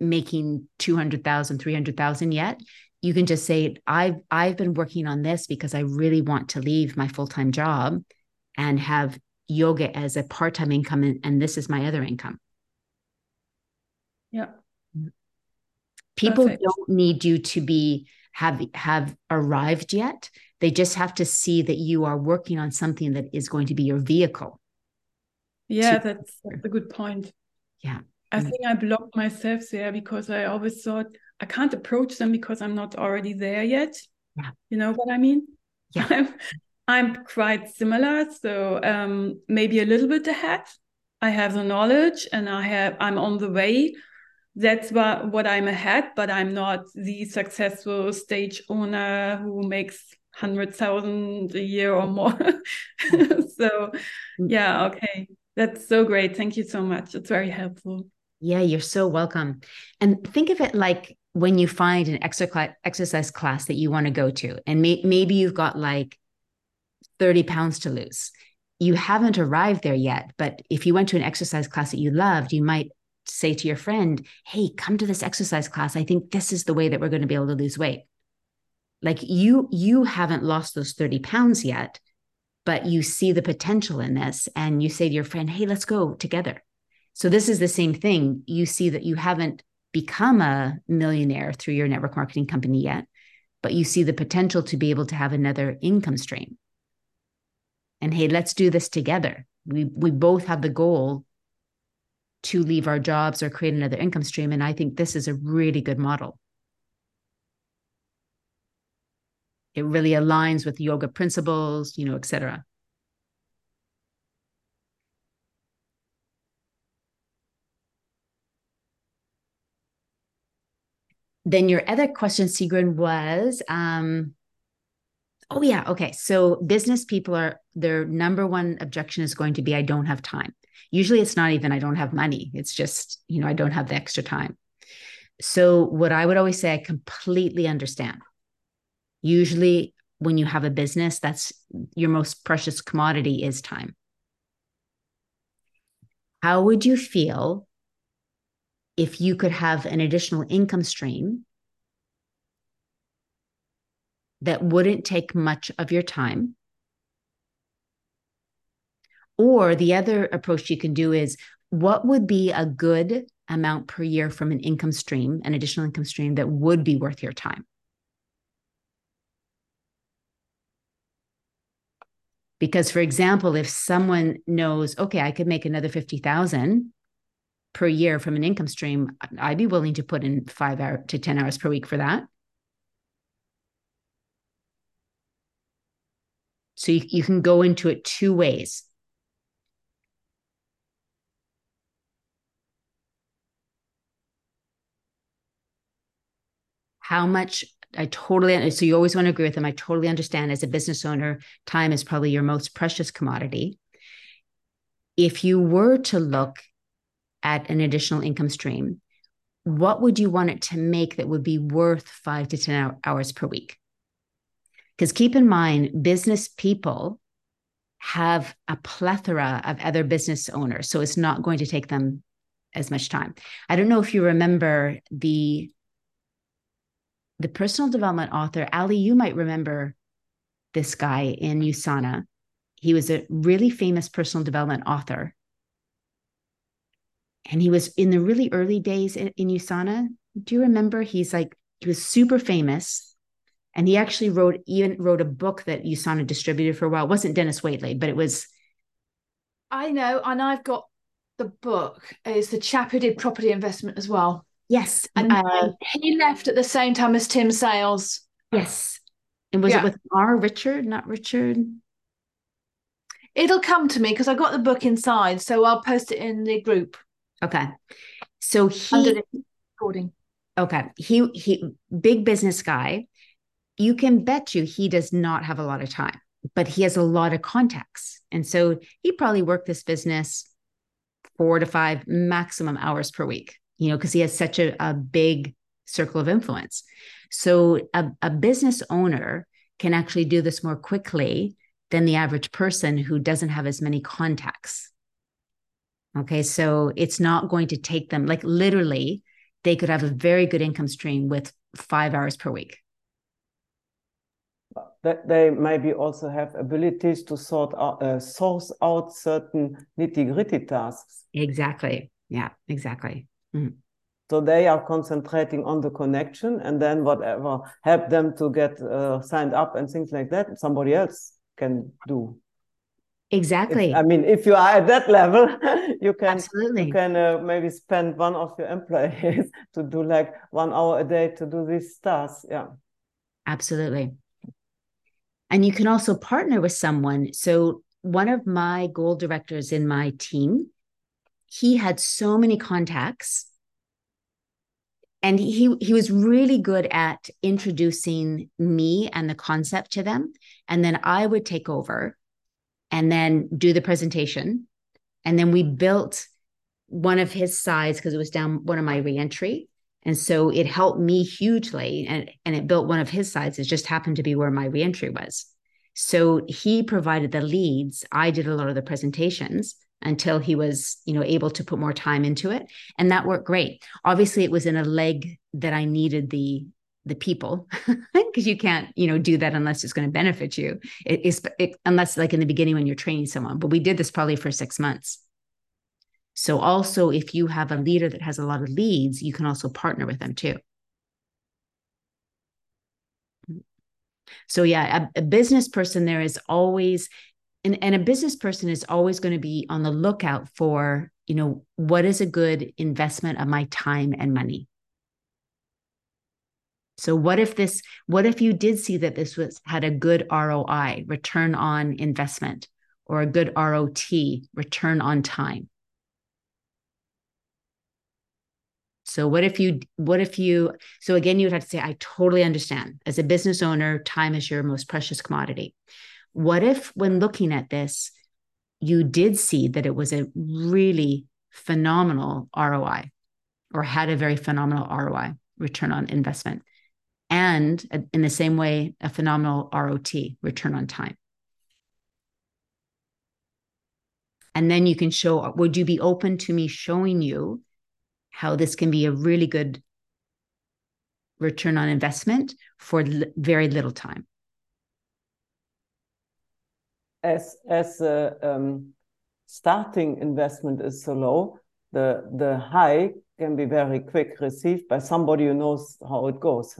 making 200,000 300,000 yet. You can just say i've i've been working on this because i really want to leave my full-time job and have yoga as a part-time income and, and this is my other income Yeah. People Perfect. don't need you to be have have arrived yet. They just have to see that you are working on something that is going to be your vehicle. Yeah, to- that's, that's a good point. Yeah. I Mm. think I blocked myself there because I always thought I can't approach them because I'm not already there yet. Yeah. You know what I mean? Yeah. I'm, I'm quite similar, so um, maybe a little bit ahead. I have the knowledge and I have I'm on the way. That's what what I'm ahead, but I'm not the successful stage owner who makes hundred thousand a year or more. so Mm. yeah, okay. That's so great. Thank you so much. It's very helpful. Yeah, you're so welcome. And think of it like when you find an exercise exercise class that you want to go to, and may, maybe you've got like 30 pounds to lose. You haven't arrived there yet, but if you went to an exercise class that you loved, you might say to your friend, Hey, come to this exercise class. I think this is the way that we're going to be able to lose weight. Like you, you haven't lost those 30 pounds yet, but you see the potential in this and you say to your friend, Hey, let's go together. So this is the same thing. You see that you haven't become a millionaire through your network marketing company yet, but you see the potential to be able to have another income stream. And hey, let's do this together. We we both have the goal to leave our jobs or create another income stream and I think this is a really good model. It really aligns with yoga principles, you know, et cetera. then your other question, Sigrun, was um, oh yeah, okay. So business people are their number one objection is going to be I don't have time. Usually it's not even I don't have money. It's just, you know, I don't have the extra time. So what I would always say, I completely understand. Usually when you have a business, that's your most precious commodity is time. How would you feel if you could have an additional income stream that wouldn't take much of your time. Or the other approach you can do is what would be a good amount per year from an income stream, an additional income stream that would be worth your time? Because, for example, if someone knows, okay, I could make another 50,000 per year from an income stream, I'd be willing to put in five hour to 10 hours per week for that. So you, you can go into it two ways. How much I totally so you always want to agree with them. I totally understand as a business owner, time is probably your most precious commodity. If you were to look at an additional income stream, what would you want it to make that would be worth five to 10 hours per week? Because keep in mind, business people have a plethora of other business owners. So it's not going to take them as much time. I don't know if you remember the the personal development author, Ali, you might remember this guy in USANA. He was a really famous personal development author and he was in the really early days in, in USANA. Do you remember? He's like he was super famous, and he actually wrote even wrote a book that USANA distributed for a while. It wasn't Dennis Waitley, but it was. I know, and I've got the book. It's the chap who did property investment as well, Yes, and uh, he left at the same time as Tim Sales. yes, and was Yeah. it with R. Richard? Not Richard. It'll come to me because I got the book inside, so I'll post it in the group Okay, so he recording. Okay. He he big business guy. You can bet you he does not have a lot of time, but he has a lot of contacts. And so he probably worked this business four to five maximum hours per week, you know, because he has such a, a big circle of influence. So a, a business owner can actually do this more quickly than the average person who doesn't have as many contacts. Okay. So it's not going to take them like literally they could have a very good income stream with five hours per week. That they maybe also have abilities to sort out, uh, source out certain nitty gritty tasks. Exactly. Yeah, exactly. To So they are concentrating on the connection and then whatever help them to get uh, signed up and things like that, somebody else can do. Exactly. If, I mean, if you are at that level, you can Absolutely. you can uh, maybe spend one of your employees to do like one hour a day to do these tasks. Yeah. Absolutely. And you can also partner with someone. So one of my gold directors in my team, he had so many contacts. And he he was really good at introducing me and the concept to them. And then i would take over and then do the presentation. And then we built one of his sides because it was down one of my reentry and so it helped me hugely and and it built one of his sides it just happened to be where my reentry was. So he provided the leads. I did a lot of the presentations until he was you know able to put more time into it and that worked great. Obviously it was in a leg that i needed the the people because you can't you know do that unless it's going to benefit you. It is it, unless like in the beginning when you're training someone but we did this probably for six months so also if you have a leader that has a lot of leads you can also partner with them too. So yeah a, a business person there is always and, and a business person is always going to be on the lookout for you know what is a good investment of my time and money. So what if this what if you did see that this was had a good ROI return on investment or a good ROT return on time so what if you what if you so again you would have to say I totally understand as a business owner time is your most precious commodity what if, when looking at this, you did see that it was a really phenomenal ROI or had a very phenomenal ROI, return on investment, and uh, in the same way, a phenomenal ROT, return on time? And then you can show, would you be open to me showing you how this can be a really good return on investment for very little time? as as a um, starting investment is so low, the the high can be very quick received by somebody who knows how it goes.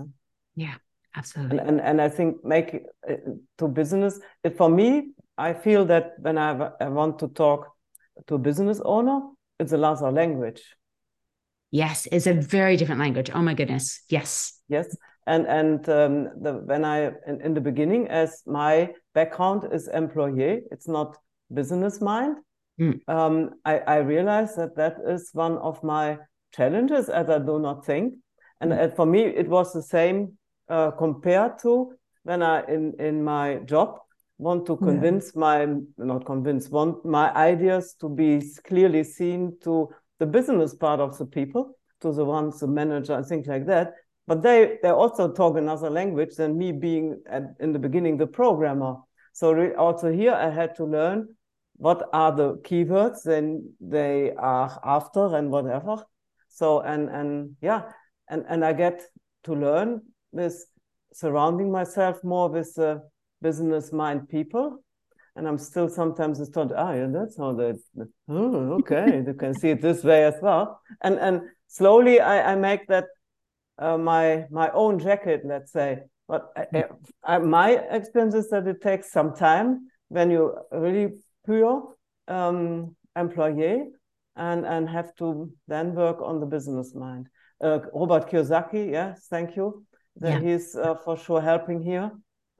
Yeah, absolutely. And and, and I think make uh, to business. It, for me, I feel that when I, I want to talk to a business owner, it's a another language. Yes, it's a very different language. Oh my goodness. Yes. Yes and and um, the, when I in, in, the beginning, as my background is employee, it's not business mind. Mm. Um, I, I realized that that is one of my challenges, as I do not think, and mm. for me it was the same uh, compared to when I in in my job want to convince yeah. my not convince want my ideas to be clearly seen to the business part of the people to the ones the manager and things like that. But they they also talk another language than me being at, in the beginning the programmer. So also here i had to learn what are the keywords then they are after and whatever. So and and yeah and and i get to learn with surrounding myself more with the business mind people and i'm still sometimes thought ah yeah that's how they oh okay you can see it this way as well and and slowly i i make that uh, my my own jacket, let's say. But I, I, my experience is that it takes some time when you're really pure um, employee and and have to then work on the business mind. Uh, Robert Kiyosaki, yes, thank you. That yeah. he's uh, for sure helping here,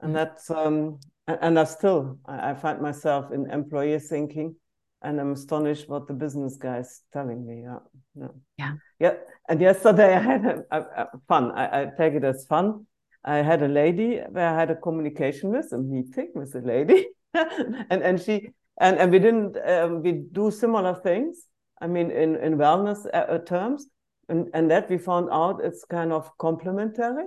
and mm. that's um, and, and I still I, I find myself in employee thinking and I'm astonished what the business guys telling me. Yeah, yeah, yeah. yeah. And yesterday I had a, a, a fun. I, I, take it as fun. I had a lady where I had a communication with, a meeting with a lady, and and she and and we didn't um, we do similar things. I mean, in in wellness uh, uh, terms, and and that we found out it's kind of complementary.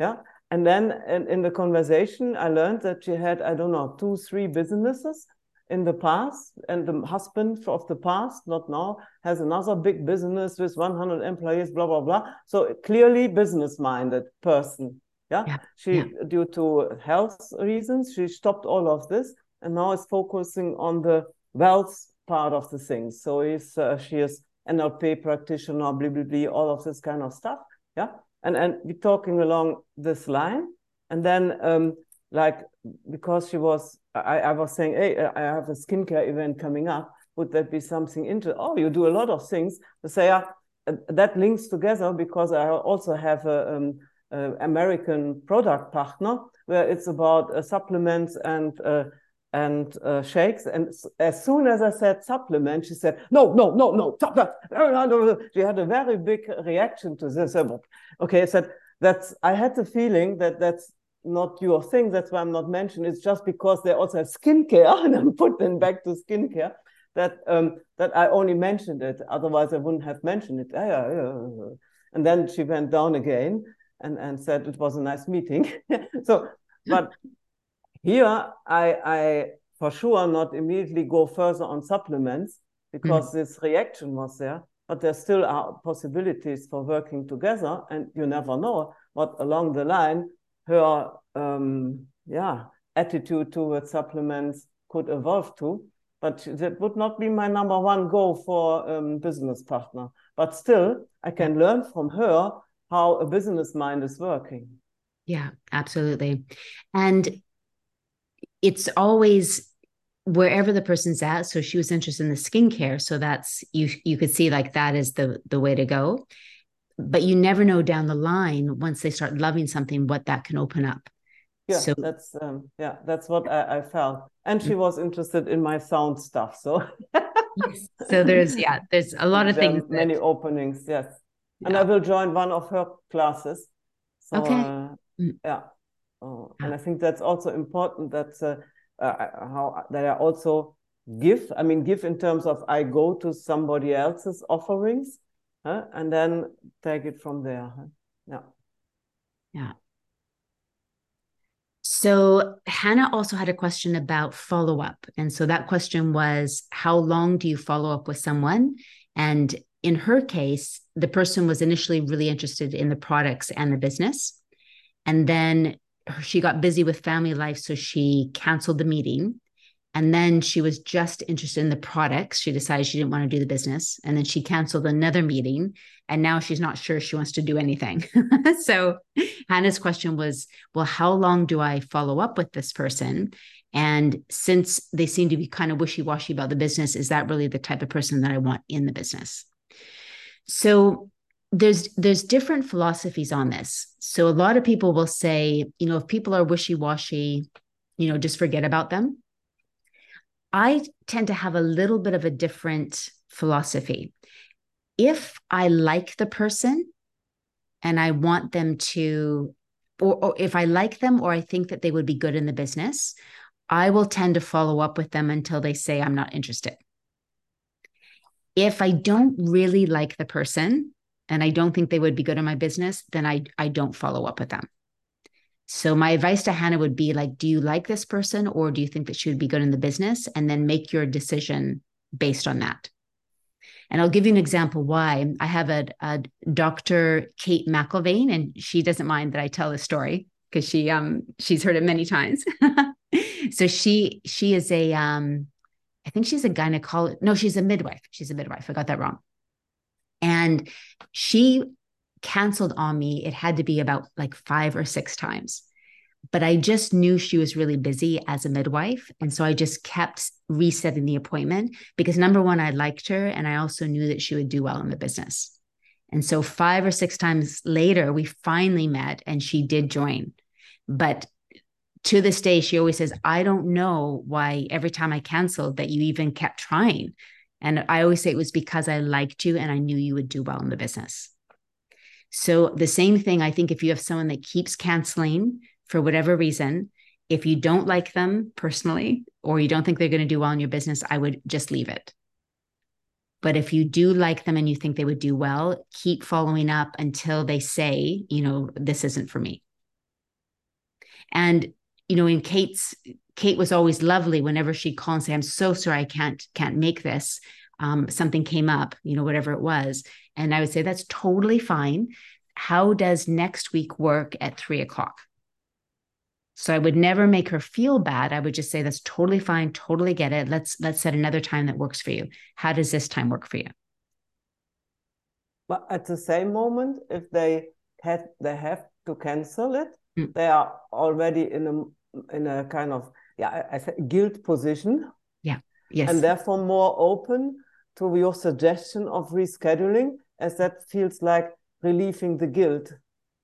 Yeah. And then in, in the conversation, I learned that she had, I don't know, two, three businesses in the past, and the husband of the past, not now, has another big business with 100 employees, blah, blah, blah. So clearly business minded person. Yeah. yeah. She, yeah. due to health reasons, she stopped all of this and now is focusing on the wealth part of the things. So is, uh, she is an NLP practitioner, blah, blah, blah, all of this kind of stuff. Yeah. And, and we're talking along this line. And then, um, like, because she was, I, I was saying, hey, I have a skincare event coming up. Would that be something into Oh, you do a lot of things. To say, yeah, that links together because I also have a, um, a American product partner where it's about uh, supplements and uh, and uh, shakes. And as soon as I said supplement, she said, no, no, no, no, supplement. She had a very big reaction to this. Okay, I said, that's, I had the feeling that that's not your thing. That's why I'm not mentioning. It's just because they also have skincare and I'm putting back to skincare that, um, that I only mentioned it. Otherwise I wouldn't have mentioned it. And then she went down again and, and said it was a nice meeting. so, but here I, I for sure not immediately go further on supplements because mm. this reaction was there, but there still are possibilities for working together and you never know what along the line her um, yeah attitude towards supplements could evolve to but that would not be my number one goal for um, business partner but still i can learn from her how a business mind is working. Yeah, absolutely. And it's always wherever the person's at. So she was interested in the skincare. So that's you you could see like that is the the way to go. But you never know down the line once they start loving something what that can open up. Yeah, so, that's um, yeah, that's what I, I felt. And she mm. was interested in my sound stuff. So yes. so there's yeah, there's a lot of there things. Many that, openings, yes and I will join one of her classes. So, okay. Uh, mm. yeah. Oh, and I think that's also important that uh, uh, how that I also give. I mean, give in terms of I go to somebody else's offerings, huh? and then take it from there. Huh? Yeah. Yeah. So Hannah also had a question about follow up. And so that question was how long do you follow up with someone? And in her case, the person was initially really interested in the products and the business. And then she got busy with family life. So she canceled the meeting. And then she was just interested in the products. She decided she didn't want to do the business. And then she canceled another meeting. And now she's not sure she wants to do anything. so Hannah's question was well, how long do I follow up with this person? And since they seem to be kind of wishy washy about the business, is that really the type of person that I want in the business? So there's there's different philosophies on this. So a lot of people will say, you know, if people are wishy-washy, you know, just forget about them. I tend to have a little bit of a different philosophy. If I like the person and I want them to, or, or, if I like them or I think that they would be good in the business, I will tend to follow up with them until they say, I'm not interested if I don't really like the person and I don't think they would be good in my business, then I I don't follow up with them. So my advice to Hannah would be like, do you like this person or do you think that she would be good in the business? And then make your decision based on that. And I'll give you an example why. I have a, a Dr. Kate McIlvaine, and she doesn't mind that I tell this story because she um she's heard it many times. so she she is a um I think she's a gynecologist. No, she's a midwife. She's a midwife. I got that wrong. And she canceled on me. It had to be about like five or six times. But I just knew she was really busy as a midwife. And so I just kept resetting the appointment because number one, I liked her. And I also knew that she would do well in the business. And so five or six times later, we finally met and she did join. But to this day, she always says, I don't know why every time I canceled that you even kept trying. And I always say it was because I liked you and I knew you would do well in the business. So, the same thing, I think if you have someone that keeps canceling for whatever reason, if you don't like them personally or you don't think they're going to do well in your business, I would just leave it. But if you do like them and you think they would do well, keep following up until they say, you know, this isn't for me. And you know, in Kate's Kate was always lovely whenever she'd call and say, I'm so sorry, I can't, can't make this. Um, something came up, you know, whatever it was. And I would say, that's totally fine. How does next week work at three o'clock? So I would never make her feel bad. I would just say, that's totally fine, totally get it. Let's let's set another time that works for you. How does this time work for you? But at the same moment, if they had they have to cancel it, Mm. they are already in a in a kind of yeah I, I say guilt position, Yeah. Yes. and therefore more open to your suggestion of rescheduling, as that feels like relieving the guilt.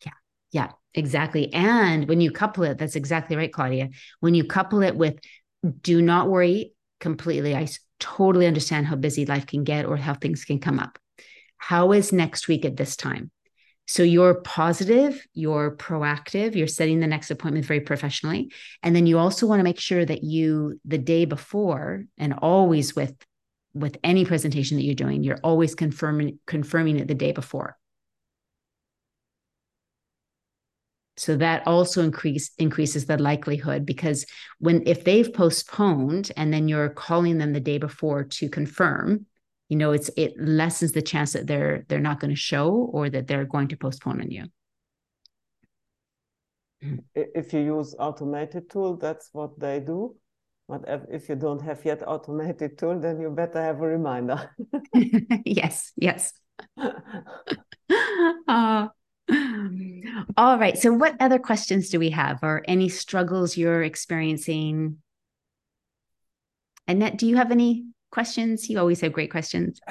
Yeah, Yeah. exactly. And when you couple it, that's exactly right, Claudia. When you couple it with do not worry completely, I totally understand how busy life can get or how things can come up. How is next week at this time? So you're positive, you're proactive, you're setting the next appointment very professionally. And then you also want to make sure that you, the day before, and always with with any presentation that you're doing, you're always confirming confirming it the day before. so that also increase increases the likelihood because when if they've postponed and then you're calling them the day before to confirm you know it's it lessens the chance that they're they're not going to show or that they're going to postpone on you. If you use automated tool, that's what they do. But if, you don't have yet automated tool, then you better have a reminder. yes yes. Uh, all right. So what other questions do we have? Or any struggles you're experiencing? Annette do you have any questions you always have great questions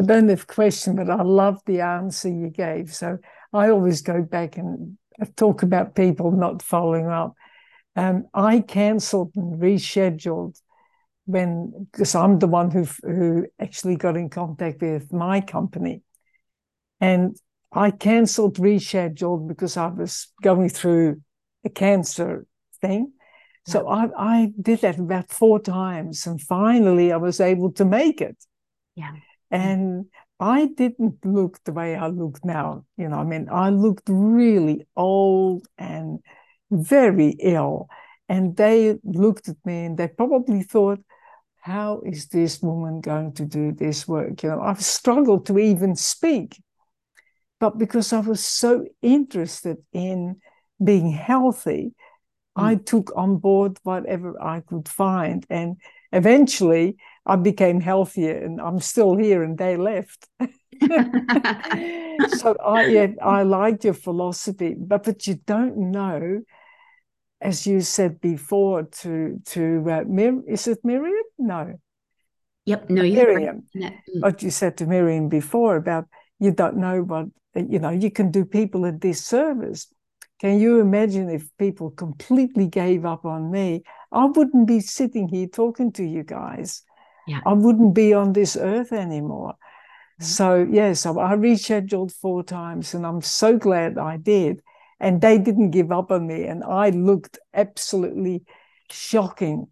I don't have question, but I love the answer you gave. So I always go back and talk about people not following up. Um, I cancelled and rescheduled when because I'm the one who who actually got in contact with my company, and I cancelled, rescheduled because I was going through a cancer thing. So I, I did that about four times, and finally I was able to make it. Yeah. And I didn't look the way I look now. You know, I mean, I looked really old and very ill. And they looked at me and they probably thought, how is this woman going to do this work? You know, I've struggled to even speak. But because I was so interested in being healthy, I took on board whatever I could find. And eventually I became healthier and I'm still here and they left. so I yeah, I liked your philosophy, but but you don't know, as you said before to to uh, Mir- is it Miriam? No, Yep. No, Miriam. Mm. What you said to Miriam before about you don't know what you know. You can do people a disservice. Can you imagine if people completely gave up on me? I wouldn't be sitting here talking to you guys. Yeah. I wouldn't be on this earth anymore. Mhm. So yes, I I rescheduled four times, and I'm so glad I did. And they didn't give up on me, and I looked absolutely shocking.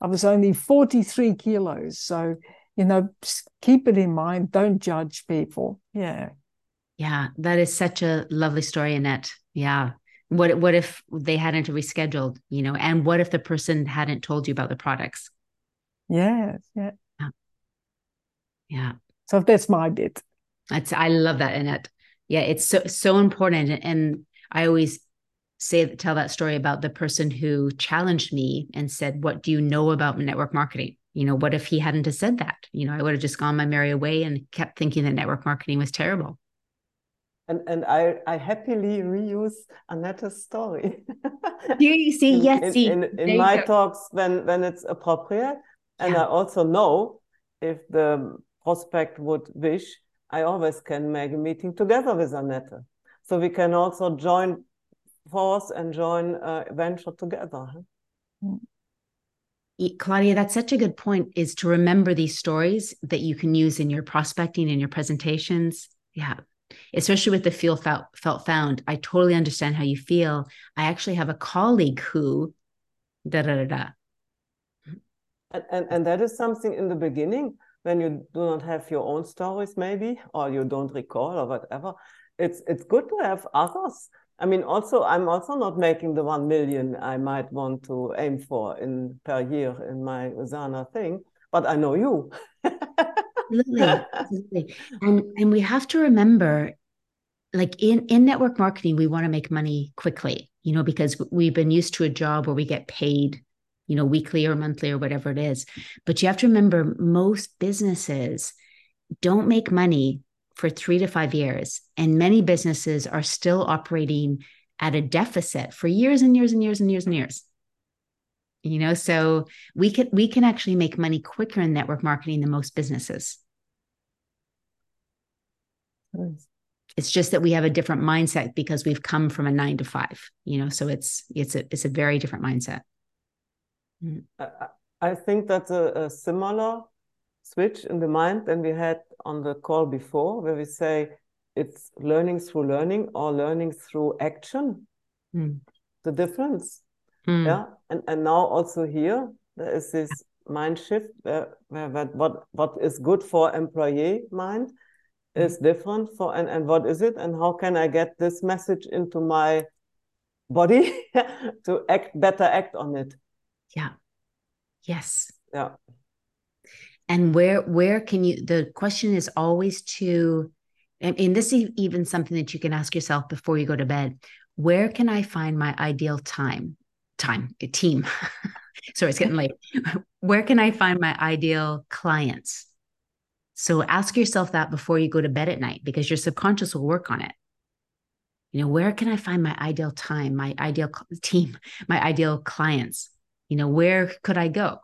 I was only 43 kilos, so you know, keep it in mind. Don't judge people. Yeah. Yeah, that is such a lovely story, Annette. Yeah. What what if they hadn't rescheduled, you know, and what if the person hadn't told you about the products? Yes, yeah. Yeah. So that's my bit. That's I love that, Annette. Yeah, it's so so important. And I always say tell that story about the person who challenged me and said, What do you know about network marketing? You know, what if he hadn't have said that? You know, I would have just gone my merry way and kept thinking that network marketing was terrible. And and I, I happily reuse Annette's story. You, you see, in, yes, in, see, in, there in my talks when when it's appropriate. And Yeah. I also know if the prospect would wish, I always can make a meeting together with Annette. So we can also join force and join uh, venture together. Y- Claudia, that's such a good point is to remember these stories that you can use in your prospecting and your presentations. Yeah. Especially with the feel felt, felt found. I totally understand how you feel. I actually have a colleague who da da da da. And, and and that is something in the beginning when you do not have your own stories, maybe, or you don't recall or whatever. It's it's good to have others. I mean, also I'm also not making the one million I might want to aim for in per year in my Usana thing, but I know you. Absolutely. Absolutely. And and we have to remember like in in network marketing we want to make money quickly, you know, because we've been used to a job where we get paid, you know, weekly or monthly or whatever it is. But you have to remember most businesses don't make money for three to five years, and many businesses are still operating at a deficit for years and years and years and years and years. You know, so we can we can actually make money quicker in network marketing than most businesses. Nice. It's just that we have a different mindset because we've come from a nine to five. You know, so it's it's a it's a very different mindset. Mm. I, I think that's a, a similar switch in the mind than we had on the call before, where we say it's learning through learning or learning through action. Mm. The difference. Mm. Yeah. And and now also here there is this mind shift where, where, where what what is good for employee mind mm. is different for and, and what is it and how can I get this message into my body to act better act on it. Yeah. Yes. Yeah. And where where can you the question is always to and this is even something that you can ask yourself before you go to bed. Where can I find my ideal time? Time, a team. Sorry, it's getting late. Where can I find my ideal clients? So ask yourself that before you go to bed at night because your subconscious will work on it. You know, where can I find my ideal time, my ideal team, my ideal clients? You know, where could I go?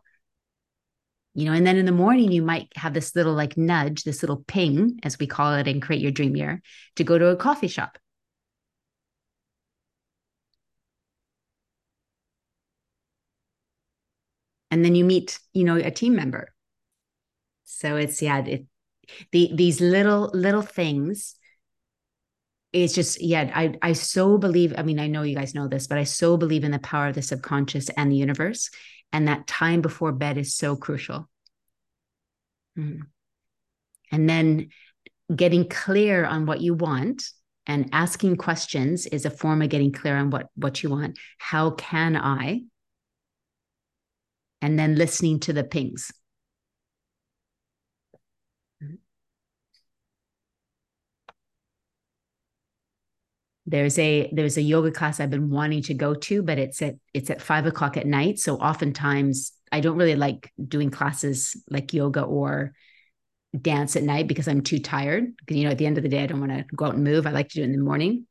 you know and then in the morning you might have this little like nudge this little ping as we call it in create your dream year to go to a coffee shop and then you meet you know a team member. So it's yeah it, the these little little things it's just yeah i i so believe i mean i know you guys know this but i so believe in the power of the subconscious and the universe and that time before bed is so crucial. Mm. and then getting clear on what you want and asking questions is a form of getting clear on what what you want. How can i and then listening to the pings there's a there's a yoga class I've been wanting to go to, but it's at it's at five o'clock at night. So oftentimes I don't really like doing classes like yoga or dance at night because I'm too tired. You know, at the end of the day, I don't want to go out and move. I like to do it in the morning.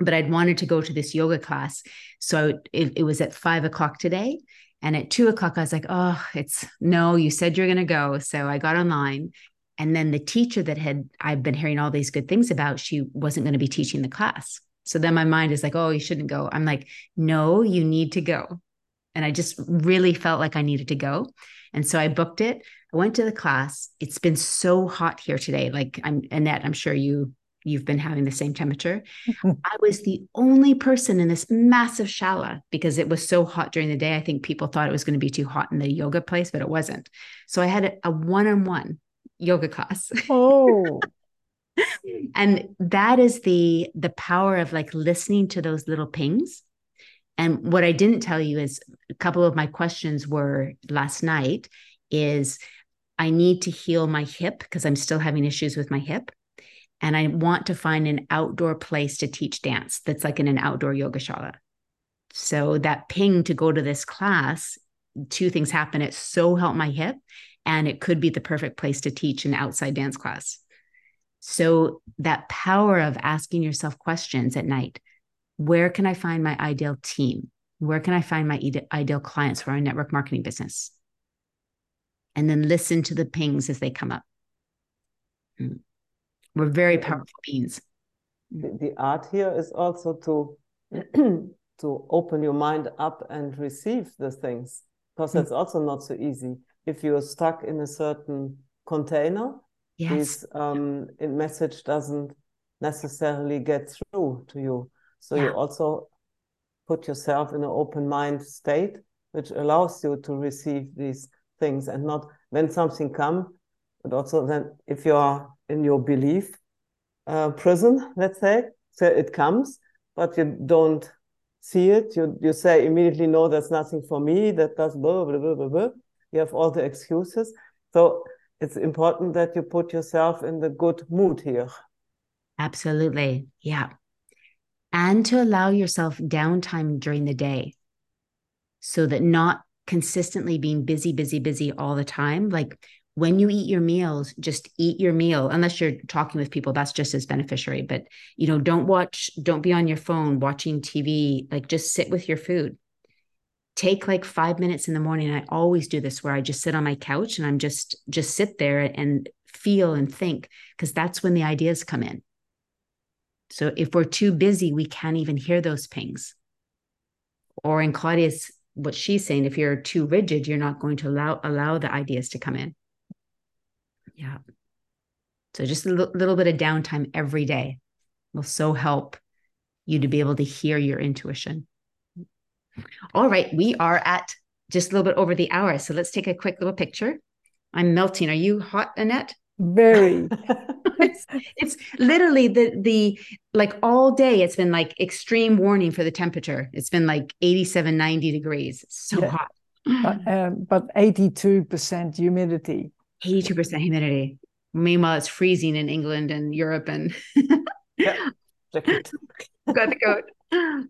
But I'd wanted to go to this yoga class. So it, it was at five o'clock today. And at two o'clock, I was like, oh, it's no, you said you're going to go. So I got online. And then the teacher that had I've been hearing all these good things about, she wasn't going to be teaching the class. So then my mind is like, oh, you shouldn't go. I'm like, no, you need to go. And I just really felt like I needed to go. And so I booked it. I went to the class. It's been so hot here today. Like I'm Annette, I'm sure you you've been having the same temperature. Mm-hmm. I was the only person in this massive shala because it was so hot during the day. I think people thought it was going to be too hot in the yoga place, but it wasn't. So I had a one on one yoga class. Oh. and that is the the power of like listening to those little pings and what i didn't tell you is a couple of my questions were last night is i need to heal my hip because i'm still having issues with my hip and i want to find an outdoor place to teach dance that's like in an outdoor yoga shala so that ping to go to this class two things happen it so helped my hip and it could be the perfect place to teach an outside dance class so, that power of asking yourself questions at night where can I find my ideal team? Where can I find my ideal clients for our network marketing business? And then listen to the pings as they come up. Mm. We're very powerful beings. The, the art here is also to to open your mind up and receive the things because that's mm. also not so easy if you're stuck in a certain container yes. this um, message doesn't necessarily get through to you. So yeah. you also put yourself in an open mind state, which allows you to receive these things and not when something comes, but also then if you're in your belief uh, prison, let's say, so it comes, but you don't see it. You you say immediately, no, that's nothing for me. That does blah blah blah blah blah. You have all the excuses. So it's important that you put yourself in the good mood here. Absolutely. Yeah. And to allow yourself downtime during the day so that not consistently being busy, busy, busy all the time. Like when you eat your meals, just eat your meal, unless you're talking with people, that's just as beneficiary. But, you know, don't watch, don't be on your phone watching TV, like just sit with your food. Take like five minutes in the morning. I always do this where I just sit on my couch and I'm just, just sit there and feel and think, because that's when the ideas come in. So if we're too busy, we can't even hear those pings. Or in Claudia's, what she's saying, if you're too rigid, you're not going to allow allow the ideas to come in. Yeah. So just a l- little bit of downtime every day will so help you to be able to hear your intuition. All right, we are at just a little bit over the hour. So let's take a quick little picture. I'm melting. Are you hot, Annette? Very. it's, it's literally the the like all day it's been like extreme warning for the temperature. It's been like 87, 90 degrees. It's so Yeah. hot. but, um, but 82% humidity. 82% humidity. Meanwhile, it's freezing in England and Europe and Yeah. Got the coat.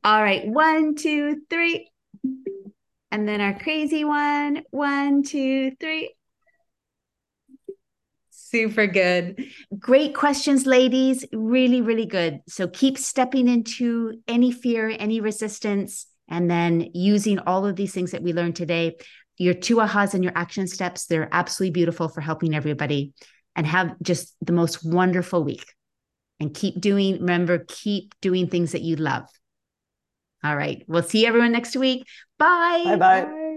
All right. One, two, three. And then our crazy one. One, two, three. Super good. Great questions, ladies. Really, really good. So keep stepping into any fear, any resistance, and then using all of these things that we learned today. Your two ahas and your action steps, they're absolutely beautiful for helping everybody. And have just the most wonderful week. And keep doing, remember, keep doing things that you love. All right. We'll see everyone next week. Bye. Bye bye. Bye.